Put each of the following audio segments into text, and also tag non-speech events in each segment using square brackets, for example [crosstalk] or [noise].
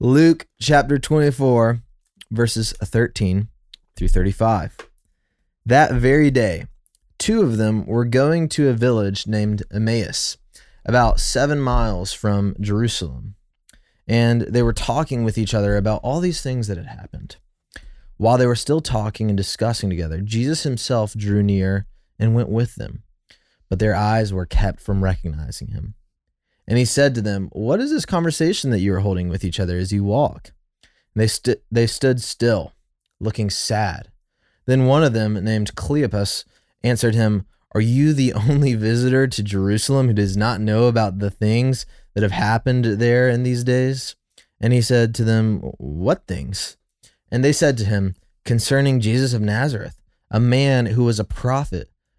Luke chapter 24, verses 13 through 35. That very day, two of them were going to a village named Emmaus, about seven miles from Jerusalem, and they were talking with each other about all these things that had happened. While they were still talking and discussing together, Jesus himself drew near and went with them, but their eyes were kept from recognizing him. And he said to them, What is this conversation that you are holding with each other as you walk? And they, st- they stood still, looking sad. Then one of them, named Cleopas, answered him, Are you the [laughs] only visitor to Jerusalem who does not know about the things that have happened there in these days? And he said to them, What things? And they said to him, Concerning Jesus of Nazareth, a man who was a prophet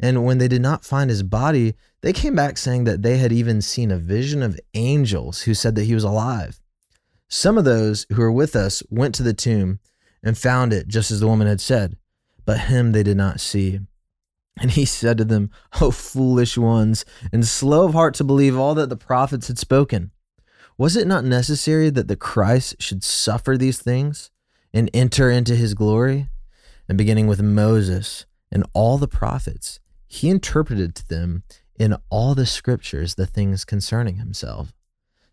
and when they did not find his body, they came back saying that they had even seen a vision of angels who said that he was alive. Some of those who were with us went to the tomb and found it just as the woman had said, but him they did not see. And he said to them, O foolish ones, and slow of heart to believe all that the prophets had spoken. Was it not necessary that the Christ should suffer these things and enter into his glory? And beginning with Moses and all the prophets, he interpreted to them in all the scriptures the things concerning himself.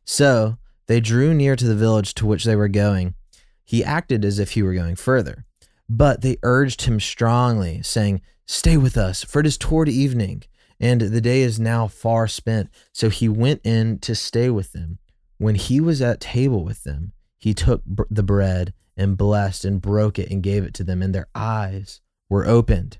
So they drew near to the village to which they were going. He acted as if he were going further, but they urged him strongly, saying, Stay with us, for it is toward evening, and the day is now far spent. So he went in to stay with them. When he was at table with them, he took the bread and blessed and broke it and gave it to them, and their eyes were opened,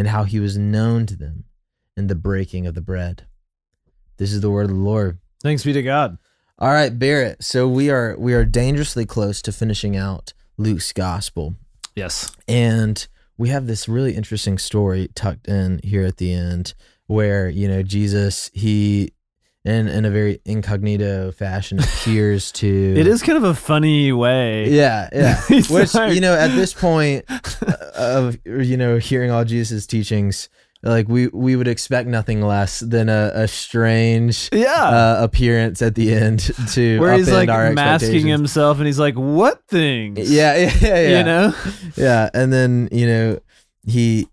and how he was known to them and the breaking of the bread. This is the word of the Lord. Thanks be to God. All right, Barrett. So we are we are dangerously close to finishing out Luke's gospel. Yes. And we have this really interesting story tucked in here at the end where, you know, Jesus, he in in a very incognito fashion [laughs] appears to It is kind of a funny way. Yeah, yeah. [laughs] Which, like- you know, at this point [laughs] uh, of you know, hearing all Jesus' teachings, like we we would expect nothing less than a, a strange Yeah. uh, appearance at the end to Where he's like our masking himself and he's like, What things? Yeah, yeah, yeah, yeah. You know? yeah, and then you know he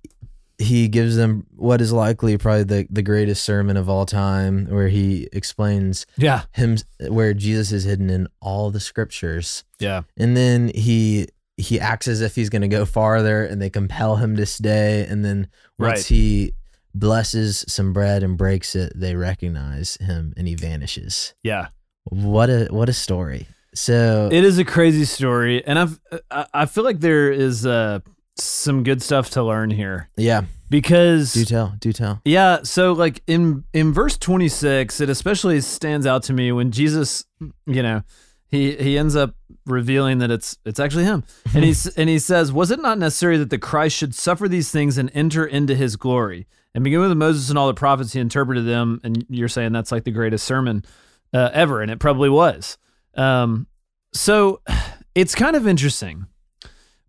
he gives them what is likely probably the the greatest sermon of all time, where he explains Yeah. him where Jesus is hidden in all the scriptures, Yeah. and then he he acts as if he's going to go farther, and they compel him to stay, and then once Right. he blesses some bread and breaks it, they recognize him, and he vanishes. Yeah. What a what a story! So It is a crazy story. And I've I, I feel like there is uh some good stuff to learn here. yeah, Because do tell, do tell. Yeah, so like in in verse 26, it especially stands out to me when Jesus, you know, he he ends up revealing that it's it's actually him. [laughs] And he's and he says, "Was it not necessary that the Christ should suffer these things and enter into his glory?" And begin with Moses and all the prophets, he interpreted them, and you're saying that's like the greatest sermon uh, ever, and it probably was. Um, so [sighs] it's kind of interesting.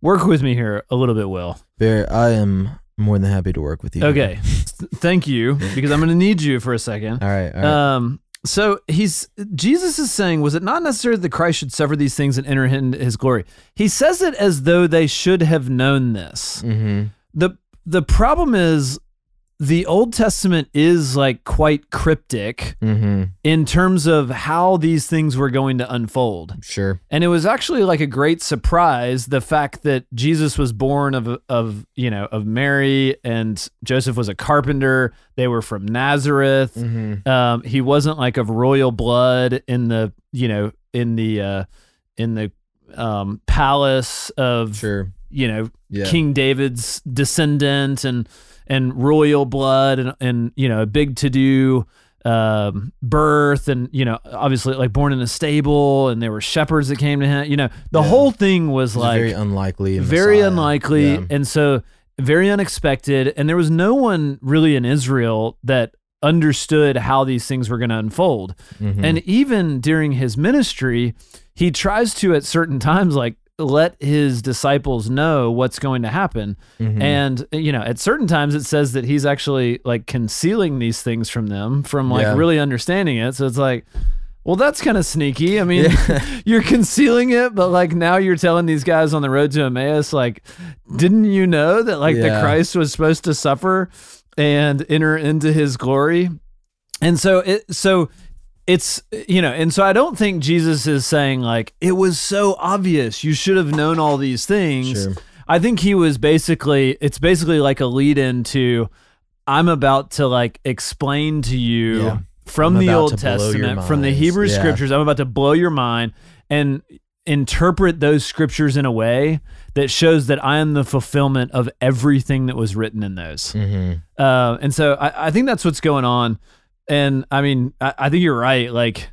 Work with me here a little bit, Will. Bear, I am more than happy to work with you. Okay, thank you, because I'm going to need you for a second. All right. All right. Um, so he's Jesus is saying, was it not necessary that Christ should suffer these things and enter into his glory? He says it as though they should have known this. mm-hmm. the The problem is the Old Testament is like quite cryptic Mm-hmm. in terms of how these things were going to unfold. Sure. And it was actually like a great surprise the fact that Jesus was born of of you know of Mary and Joseph was a carpenter. They were from Nazareth. Mm-hmm. Um, he wasn't like of royal blood in the you know in the uh, in the um, palace of Sure. you know Yeah. King David's descendant and and royal blood and and you know a big to do um birth and you know obviously like born in a stable and there were shepherds that came to him you know the Yeah. whole thing was like very unlikely. very Messiah. unlikely Yeah. and so very unexpected and there was no one really in Israel that understood how these things were going to unfold Mhm. and even during his ministry, he tries to at certain times like let his disciples know what's going to happen. Mhm. And you know, at certain times it says that he's actually like concealing these things from them from like Yeah. really understanding it. So it's like well, that's kind of sneaky. I mean, Yeah. [laughs] you're concealing it, but like now you're telling these guys on the road to Emmaus, like, didn't you know that like the Christ was supposed to suffer and enter into his glory? And so it so it's you know, and so I don't think Jesus is saying like it was so obvious you should have known all these things. Sure. I think he was basically it's basically like a lead into I'm about to like explain to you Yeah. from I'm the Old to blow your Testament, from the. Hebrew Yeah. scriptures, I'm about to blow your mind and interpret those scriptures in a way that shows that I am the fulfillment of everything that was written in those. Mhm. Uh, and so I, I think that's what's going on. And I mean, I, I think you're right. Like,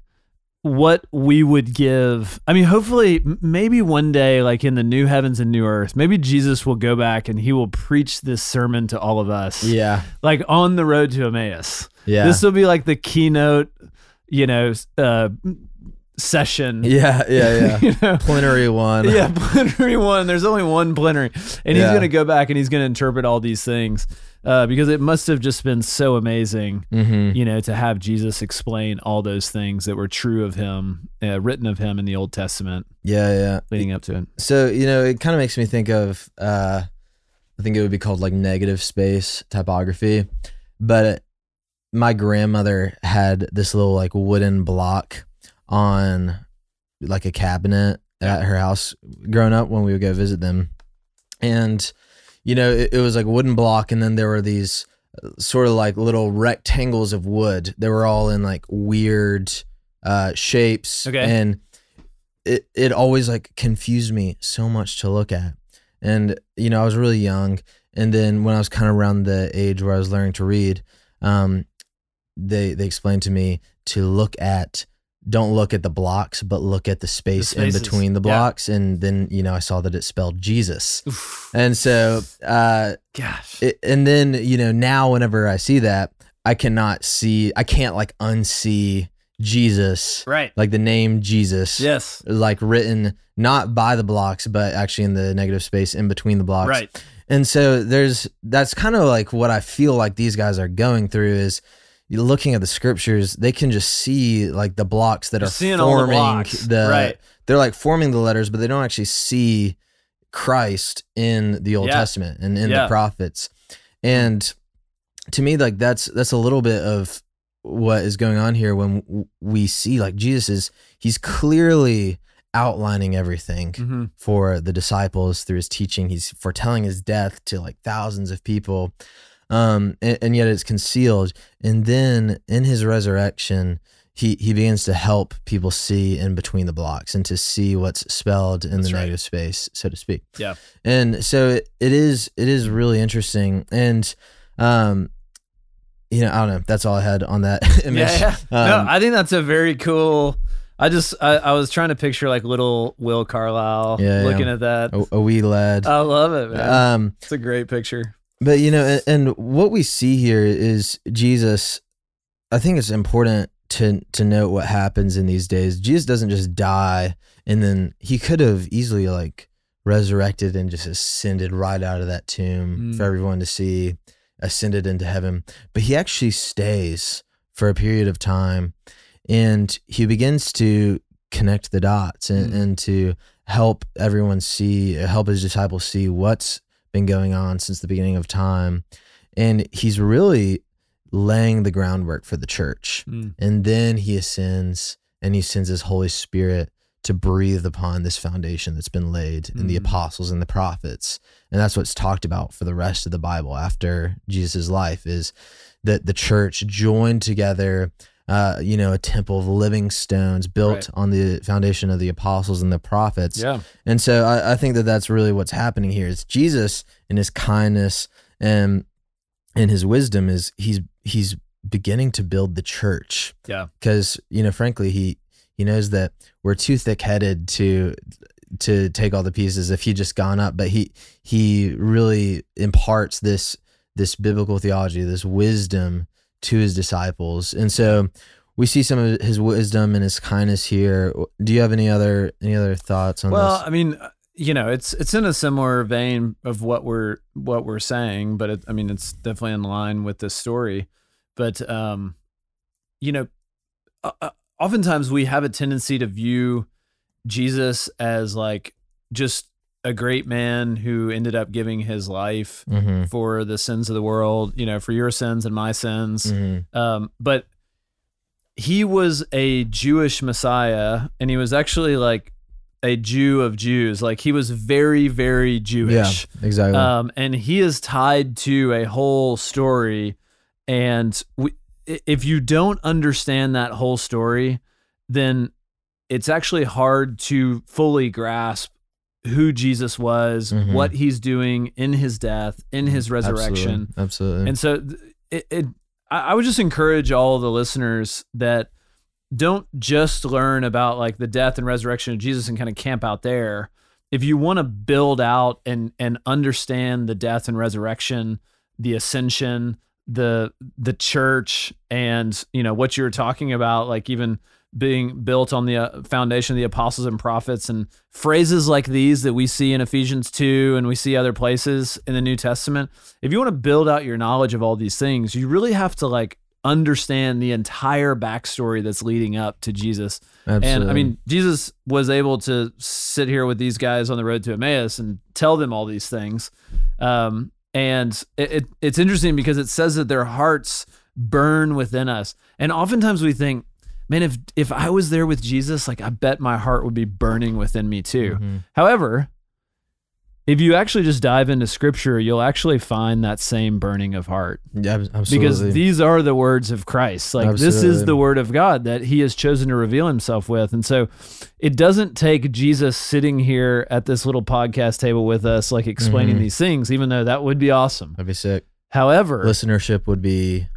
what we would give, I mean, hopefully, maybe one day, like in the new heavens and new earth, maybe Jesus will go back and he will preach this sermon to all of us, Yeah. like on the road to Emmaus. Yeah. This will be like the keynote, you know, uh, session. yeah. Yeah. Yeah. [laughs] you know? Plenary one. [laughs] yeah, plenary one. There's only one plenary, and he's Yeah. gonna go back and he's gonna interpret all these things uh, because it must have just been so amazing, Mm-hmm. you know, to have Jesus explain all those things that were true of him, uh, written of him in the Old Testament, Yeah. Yeah. leading up to it. So you know, it kind of makes me think of, uh, I think it would be called like negative space typography, but my grandmother had this little like wooden block on like a cabinet at her house growing up when we would go visit them, and you know, it, it was like a wooden block, and then there were these uh, sort of like little rectangles of wood. They were all in like weird uh, shapes, Okay. and it it always like confused me so much to look at. And you know, I was really young, and then when I was kind of around the age where I was learning to read, um, they they explained to me to look at don't look at the blocks, but look at the space in between the Yeah. blocks. And then you know, I saw that it spelled Jesus, and so uh, Gosh. it, and then you know now whenever I see that, I cannot see, I can't like unsee Jesus, right. like the name Jesus, Yes. like written not by the blocks, but actually in the negative space in between the blocks. Right. And so there's that's kind of like what I feel like these guys are going through is looking at the scriptures, they can just see like the blocks that They're are the forming blocks. the Right. they're like forming the letters, but they don't actually see Christ in the Old Yeah. Testament and in Yeah. the prophets. And to me, like that's that's a little bit of what is going on here when we see like Jesus is he's clearly outlining everything hmm for the disciples through his teaching. He's foretelling his death to like thousands of people. Um, and, and yet it's concealed. And then in his resurrection, he, he begins to help people see in between the blocks and to see what's spelled in That's the right. negative space, so to speak. Yeah. And so it, it is it is really interesting. And um, you know, I don't know. That's all I had on that [laughs] image. Yeah, yeah. Um, no, I think that's a very cool. I just I, I was trying to picture like little Will Carlisle Yeah, yeah. looking at that. a, a wee lad. I love it, man. Um, it's a great picture. But you know, and, and what we see here is Jesus. I think it's important to to note what happens in these days. Jesus doesn't just die, and then he could have easily like resurrected and just ascended right out of that tomb Mm. for everyone to see, ascended into heaven. But he actually stays for a period of time, and he begins to connect the dots and, Mm. and to help everyone see, help his disciples see what's been going on since the beginning of time. and he's really laying the groundwork for the church. Mm. And then he ascends and he sends his Holy Spirit to breathe upon this foundation that's been laid in the Mhm. apostles and the prophets. And that's what's talked about for the rest of the Bible after Jesus' life is that the church joined together, uh, you know, a temple of living stones built Right. on the foundation of the apostles and the prophets. Yeah. And so I, I think that that's really what's happening here. Is Jesus in his kindness and in his wisdom is he's he's beginning to build the church Yeah. because you know frankly he he knows that we're too thick-headed to to take all the pieces if he just gone up but he he really imparts this this biblical theology this wisdom to his disciples. And so we see some of his wisdom and his kindness here. Do you have any other any other thoughts on Well, this? Well, I mean, you know, it's it's in a similar vein of what we're what we're saying, but it, I mean, it's definitely in line with this story. But um, you know, uh, oftentimes we have a tendency to view Jesus as like just a great man who ended up giving his life mm-hmm. for the sins of the world, you know, for your sins and my sins. Mm-hmm. Um, but he was a Jewish Messiah, and he was actually like a Jew of Jews. Like he was very, very Jewish. yeah exactly Um, and he is tied to a whole story. And we, if you don't understand that whole story, then it's actually hard to fully grasp who Jesus was, Mhm. what he's doing in his death, in his resurrection. absolutely, absolutely. And so it, it I I would just encourage all the listeners that don't just learn about like the death and resurrection of Jesus and kind of camp out there. If you want to build out and and understand the death and resurrection, the ascension, the the church and you know what you were talking about like even being built on the uh, foundation of the apostles and prophets and phrases like these that we see in Ephesians 2 and we see other places in the New Testament if you want to build out your knowledge of all these things, you really have to like understand the entire backstory that's leading up to Jesus. absolutely. And I mean, Jesus was able to sit here with these guys on the road to Emmaus and tell them all these things. Um, and it, it, it's interesting because it says that their hearts burn within us. And oftentimes we think, man, if if I was there with Jesus, like I bet my heart would be burning within me too. Mhm. However, if you actually just dive into scripture, you'll actually find that same burning of heart Yeah, absolutely. because these are the words of Christ. Like this is the word of God that he has chosen to reveal himself with. And so it doesn't take Jesus sitting here at this little podcast table with us like explaining Mhm. these things even though that would be awesome. I'd be sick. However, Listenership would be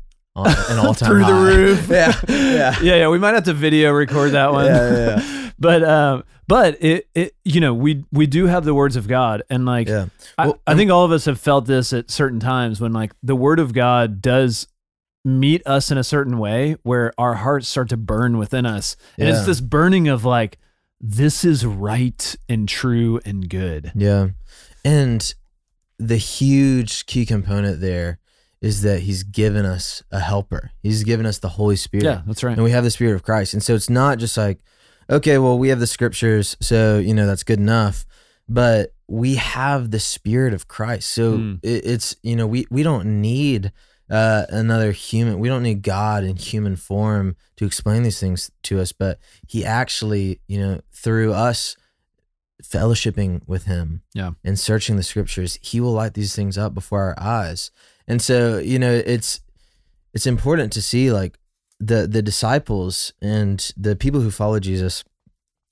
on an [laughs] all time through the roof. [laughs] yeah, yeah. [laughs] yeah, yeah, we might have to video record that one. Yeah, yeah, but um but it it you know, we we do have the words of God and like yeah. I, I think all of us have felt this at certain times when like the word of God does meet us in a certain way where our hearts start to burn within us. And Yeah. it's this burning of like, this is right and true and good. Yeah. And the huge key component there is that he's given us a helper. He's given us the Holy Spirit. Yeah, that's right. And we have the Spirit of Christ. And so it's not just like, okay, well, we have the scriptures, so, you know, that's good enough. But we have the Spirit of Christ. So Mm. it, it's, you know, we, we don't need uh, another human. We don't need God in human form to explain these things to us. But he actually, you know, through us fellowshipping with him Yeah. and searching the scriptures, he will light these things up before our eyes. And so, you know, it's it's important to see like the the disciples and the people who follow Jesus,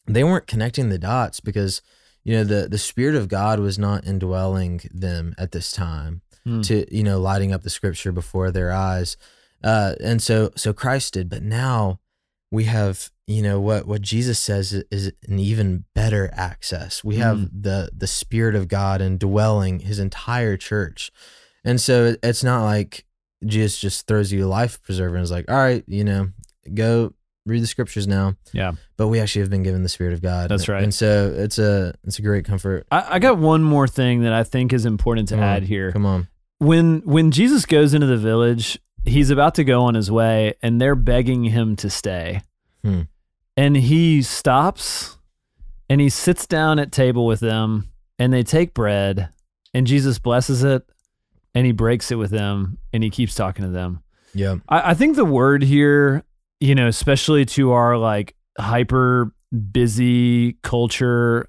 they weren't connecting the dots because you know the the spirit of God was not indwelling them at this time Hmm. to you know lighting up the scripture before their eyes. Uh and so so Christ did, but now we have you know what what Jesus says is- is an even better access. We have the the spirit of God indwelling his entire church. And so it's not like Jesus just throws you a life preserver and is like, all right, you know, go read the scriptures now. Yeah. But we actually have been given the Spirit of God. That's right. And so it's a it's a great comfort. I, I got one more thing that I think is important to Come on, add here. Come on. When when Jesus goes into the village, he's about to go on his way and they're begging him to stay. Hmm. And he stops and he sits down at table with them and they take bread and Jesus blesses it and he breaks it with them and he keeps talking to them. Yeah. I, I think the word here, you know, especially to our like hyper busy culture,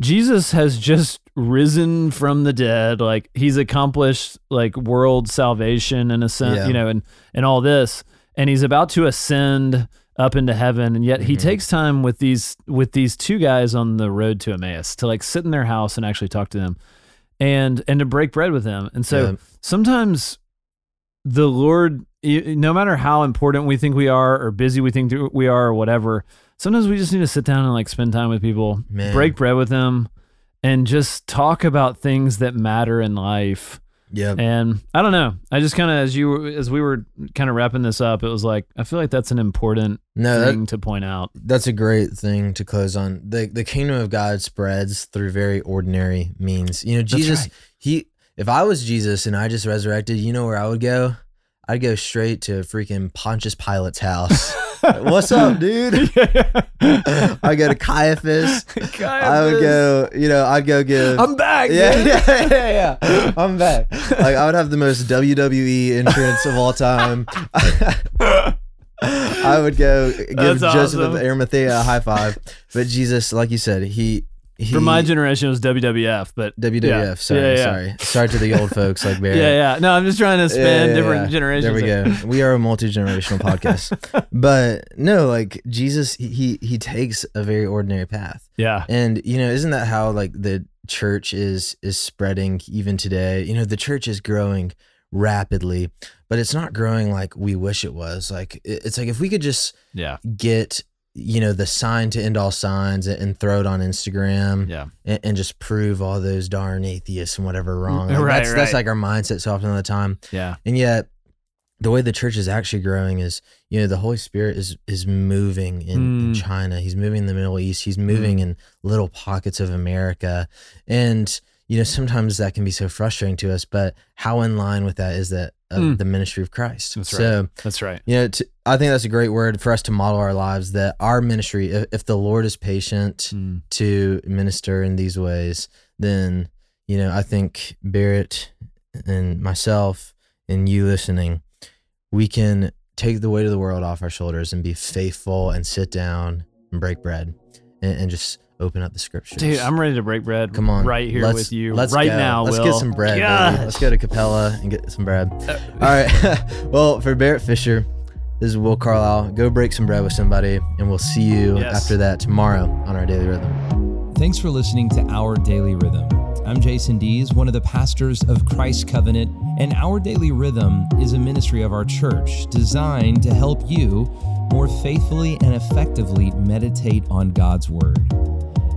Jesus has just risen from the dead. Like he's accomplished like world salvation in a sense, Yeah. you know, and and all this, and he's about to ascend up into heaven, and yet he Mhm. takes time with these with these two guys on the road to Emmaus to like sit in their house and actually talk to them, and and to break bread with them. And so Yeah. sometimes the Lord, no matter how important we think we are or busy we think we are or whatever, sometimes we just need to sit down and like spend time with people, Man. break bread with them, and just talk about things that matter in life. Yeah. And I don't know. I just kind of as you were- as we were kind of wrapping this up, it was like I feel like that's an important No, that, thing to point out. that's a great thing to close on. The the kingdom of God spreads through very ordinary means. You know, Jesus right. he if I was Jesus and I just resurrected, you know where I would go? I'd go straight to freaking Pontius Pilate's house. [laughs] What's up, dude? [laughs] [laughs] I go to Caiaphas. I would go, you know, I'd go give I'm back. yeah, yeah, yeah, yeah. I'm back. Like I would have the most WWE entrance of all time. [laughs] I would go give That's Joseph of. Arimathea a high five. But Jesus, like you said, he he For my generation, it was WWF, but WWF. Yeah. Sorry, Yeah, yeah. sorry, sorry to the old folks like [laughs] Barrett. yeah, yeah. No, I'm just trying to span different generations. There we go. We are a multi generational [laughs] podcast. But no, like Jesus, he- he he takes a very ordinary path. Yeah, And you know, isn't that how like the church is is spreading even today? You know, the church is growing rapidly, but it's not growing like we wish it was. Like it- it's like if we could just yeah, get you know the sign to end all signs and, throw it on Instagram yeah. and, and just prove all those darn atheists and whatever wrong. [laughs] Like, Right, that's, that's like our mindset so often of the time. Yeah. And yet, the way the church is actually growing is, you know, the Holy Spirit is is moving in, in Mm. China. He's moving in the Middle East. He's moving in little pockets of America. And you know, sometimes that can be so frustrating to us. But how in line with that is that of Mm. the ministry of Christ? That's so, That's right. you know, to, I think that's a great word for us to model our lives. That our ministry, if, if the Lord is patient Mm. to minister in these ways, then you know I think Barrett and myself and you listening, we can take the weight of the world off our shoulders and be faithful and sit down and break bread and, and just open up the scriptures. Dude, I'm ready to break bread. Come on, right here let's- with you, let's right go. now. Let's Will. get some bread. baby. Let's go to Capella and get some bread. Uh, All right. [laughs] well, for Barrett Fisher, this is Will Carlisle. Go break some bread with somebody, and we'll see you Yes. after that tomorrow on our daily rhythm. Thanks for listening to Our Daily Rhythm. I'm Jason Dees, one of the pastors of Christ Covenant, and Our Daily Rhythm is a ministry of our church designed to help you more faithfully and effectively meditate on God's Word.